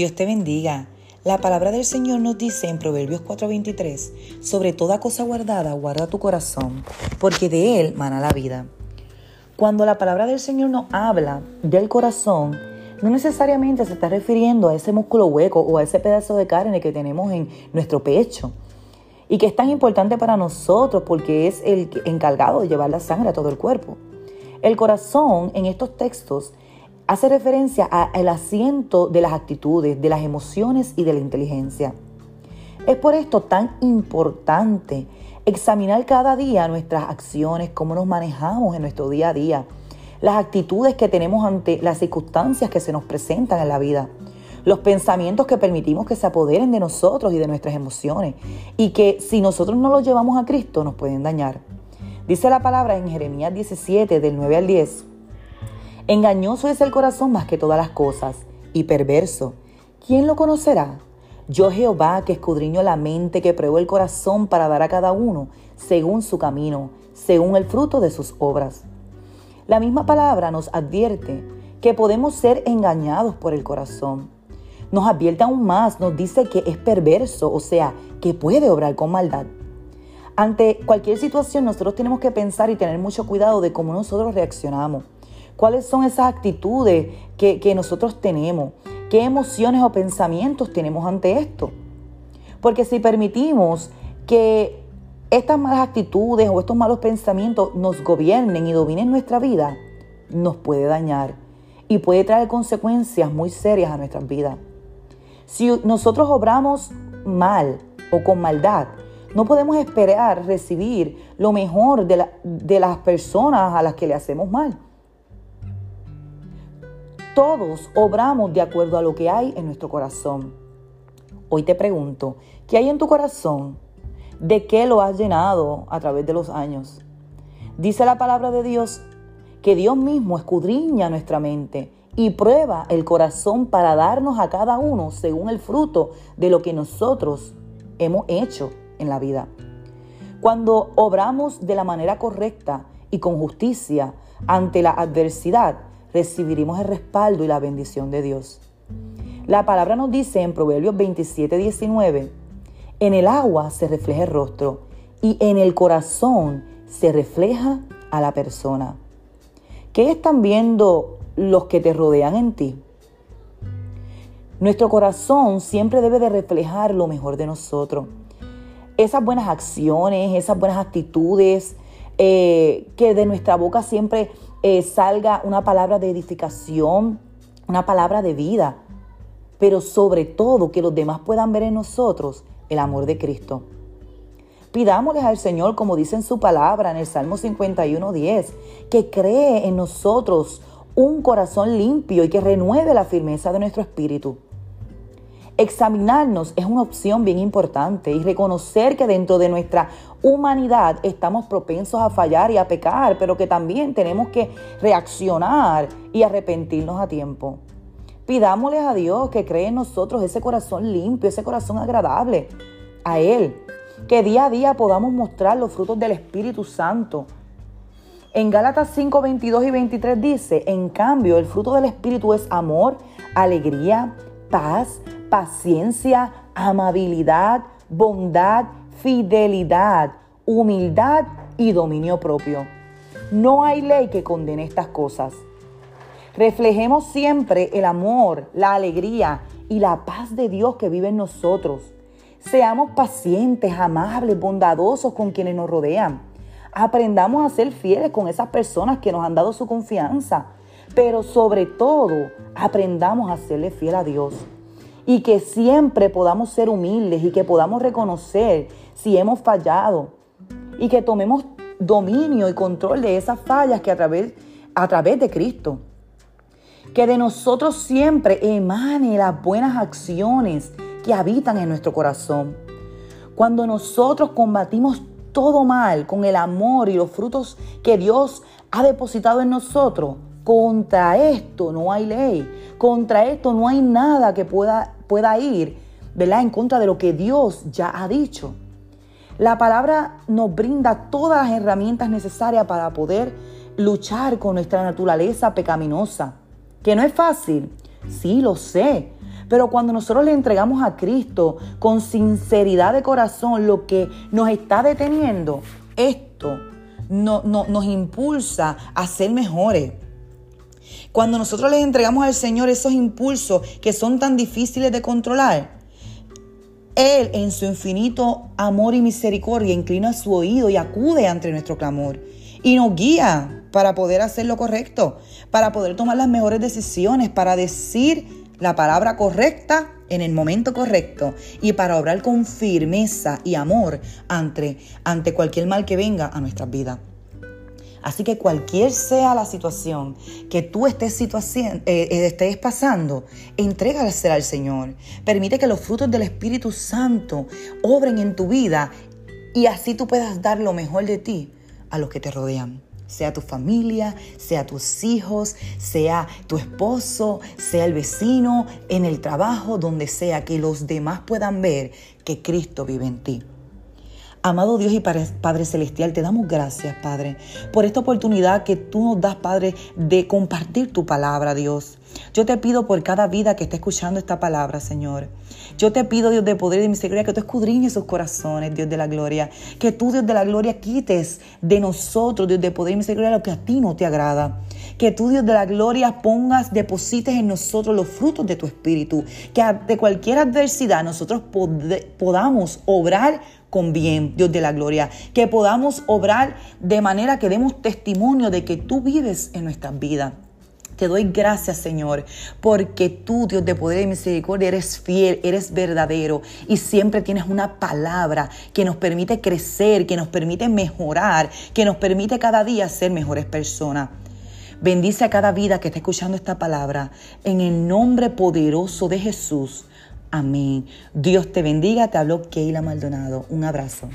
Dios te bendiga. La palabra del Señor nos dice en Proverbios 4:23, sobre toda cosa guardada, guarda tu corazón, porque de él mana la vida. Cuando la palabra del Señor nos habla del corazón, no necesariamente se está refiriendo a ese músculo hueco o a ese pedazo de carne que tenemos en nuestro pecho y que es tan importante para nosotros porque es el encargado de llevar la sangre a todo el cuerpo. El corazón en estos textos hace referencia al asiento de las actitudes, de las emociones y de la inteligencia. Es por esto tan importante examinar cada día nuestras acciones, cómo nos manejamos en nuestro día a día, las actitudes que tenemos ante las circunstancias que se nos presentan en la vida, los pensamientos que permitimos que se apoderen de nosotros y de nuestras emociones y que si nosotros no los llevamos a Cristo nos pueden dañar. Dice la palabra en Jeremías 17 del 9 al 10. Engañoso es el corazón más que todas las cosas y perverso. ¿Quién lo conocerá? Yo Jehová que escudriño la mente, que pruebo el corazón para dar a cada uno según su camino, según el fruto de sus obras. La misma palabra nos advierte que podemos ser engañados por el corazón. Nos advierte aún más, nos dice que es perverso, o sea, que puede obrar con maldad. Ante cualquier situación nosotros tenemos que pensar y tener mucho cuidado de cómo nosotros reaccionamos cuáles son esas actitudes que, nosotros tenemos, qué emociones o pensamientos tenemos ante esto. Porque si permitimos que estas malas actitudes o estos malos pensamientos nos gobiernen y dominen nuestra vida, nos puede dañar y puede traer consecuencias muy serias a nuestras vidas. Si nosotros obramos mal o con maldad, no podemos esperar recibir lo mejor de, las personas a las que le hacemos mal. Todos obramos de acuerdo a lo que hay en nuestro corazón. Hoy te pregunto, ¿qué hay en tu corazón? ¿De qué lo has llenado a través de los años? Dice la palabra de Dios que Dios mismo escudriña nuestra mente y prueba el corazón para darnos a cada uno según el fruto de lo que nosotros hemos hecho en la vida. Cuando obramos de la manera correcta y con justicia ante la adversidad, recibiremos el respaldo y la bendición de Dios. La palabra nos dice en Proverbios 27, 19, en el agua se refleja el rostro y en el corazón se refleja a la persona. ¿Qué están viendo los que te rodean en ti? Nuestro corazón siempre debe de reflejar lo mejor de nosotros. Esas buenas acciones, esas buenas actitudes, eh, que de nuestra boca siempre eh, salga una palabra de edificación, una palabra de vida, pero sobre todo que los demás puedan ver en nosotros el amor de Cristo. Pidámosles al Señor, como dice en su palabra en el Salmo 51.10, que cree en nosotros un corazón limpio y que renueve la firmeza de nuestro espíritu. Examinarnos es una opción bien importante y reconocer que dentro de nuestra humanidad estamos propensos a fallar y a pecar, pero que también tenemos que reaccionar y arrepentirnos a tiempo. Pidámosles a Dios que cree en nosotros ese corazón limpio, ese corazón agradable, a Él, que día a día podamos mostrar los frutos del Espíritu Santo. En Gálatas 5, 22 y 23 dice, en cambio, el fruto del Espíritu es amor, alegría, paz, paciencia, amabilidad, bondad, fidelidad, humildad y dominio propio. No hay ley que condene estas cosas. Reflejemos siempre el amor, la alegría y la paz de Dios que vive en nosotros. Seamos pacientes, amables, bondadosos con quienes nos rodean. Aprendamos a ser fieles con esas personas que nos han dado su confianza. Pero sobre todo, aprendamos a serle fiel a Dios y que siempre podamos ser humildes y que podamos reconocer si hemos fallado y que tomemos dominio y control de esas fallas que a través, a través de Cristo. Que de nosotros siempre emane las buenas acciones que habitan en nuestro corazón. Cuando nosotros combatimos todo mal con el amor y los frutos que Dios ha depositado en nosotros, contra esto no hay ley, contra esto no hay nada que pueda pueda ir, ¿verdad? En contra de lo que Dios ya ha dicho. La palabra nos brinda todas las herramientas necesarias para poder luchar con nuestra naturaleza pecaminosa. Que no es fácil, sí lo sé, Pero cuando nosotros le entregamos a Cristo con sinceridad de corazón lo que nos está deteniendo, esto no, nos impulsa a ser mejores. Cuando nosotros les entregamos al Señor esos impulsos que son tan difíciles de controlar, Él en su infinito amor y misericordia inclina su oído y acude ante nuestro clamor y nos guía para poder hacer lo correcto, para poder tomar las mejores decisiones, para decir la palabra correcta en el momento correcto y para obrar con firmeza y amor ante, ante cualquier mal que venga a nuestras vidas. Así que cualquier sea la situación que tú estés, eh, eh, estés pasando, entrégale al Señor. Permite que los frutos del Espíritu Santo obren en tu vida y así tú puedas dar lo mejor de ti a los que te rodean sea tu familia, sea tus hijos, sea tu esposo, sea el vecino, en el trabajo, donde sea, que los demás puedan ver que Cristo vive en ti. Amado Dios y Padre Celestial, te damos gracias, Padre, por esta oportunidad que tú nos das, Padre, de compartir tu palabra, Dios. Yo te pido por cada vida que esté escuchando esta palabra, Señor. Yo te pido, Dios de poder y de misericordia, que tú escudriñes sus corazones, Dios de la gloria. Que tú, Dios de la gloria, quites de nosotros, Dios de poder y misericordia, lo que a ti no te agrada. Que tú, Dios de la gloria, pongas, deposites en nosotros los frutos de tu espíritu. Que ante cualquier adversidad nosotros podamos obrar con bien, Dios de la gloria. Que podamos obrar de manera que demos testimonio de que tú vives en nuestras vidas. Te doy gracias, Señor, porque tú, Dios de poder y misericordia, eres fiel, eres verdadero y siempre tienes una palabra que nos permite crecer, que nos permite mejorar, que nos permite cada día ser mejores personas. Bendice a cada vida que está escuchando esta palabra en el nombre poderoso de Jesús. Amén. Dios te bendiga. Te habló Keila Maldonado. Un abrazo.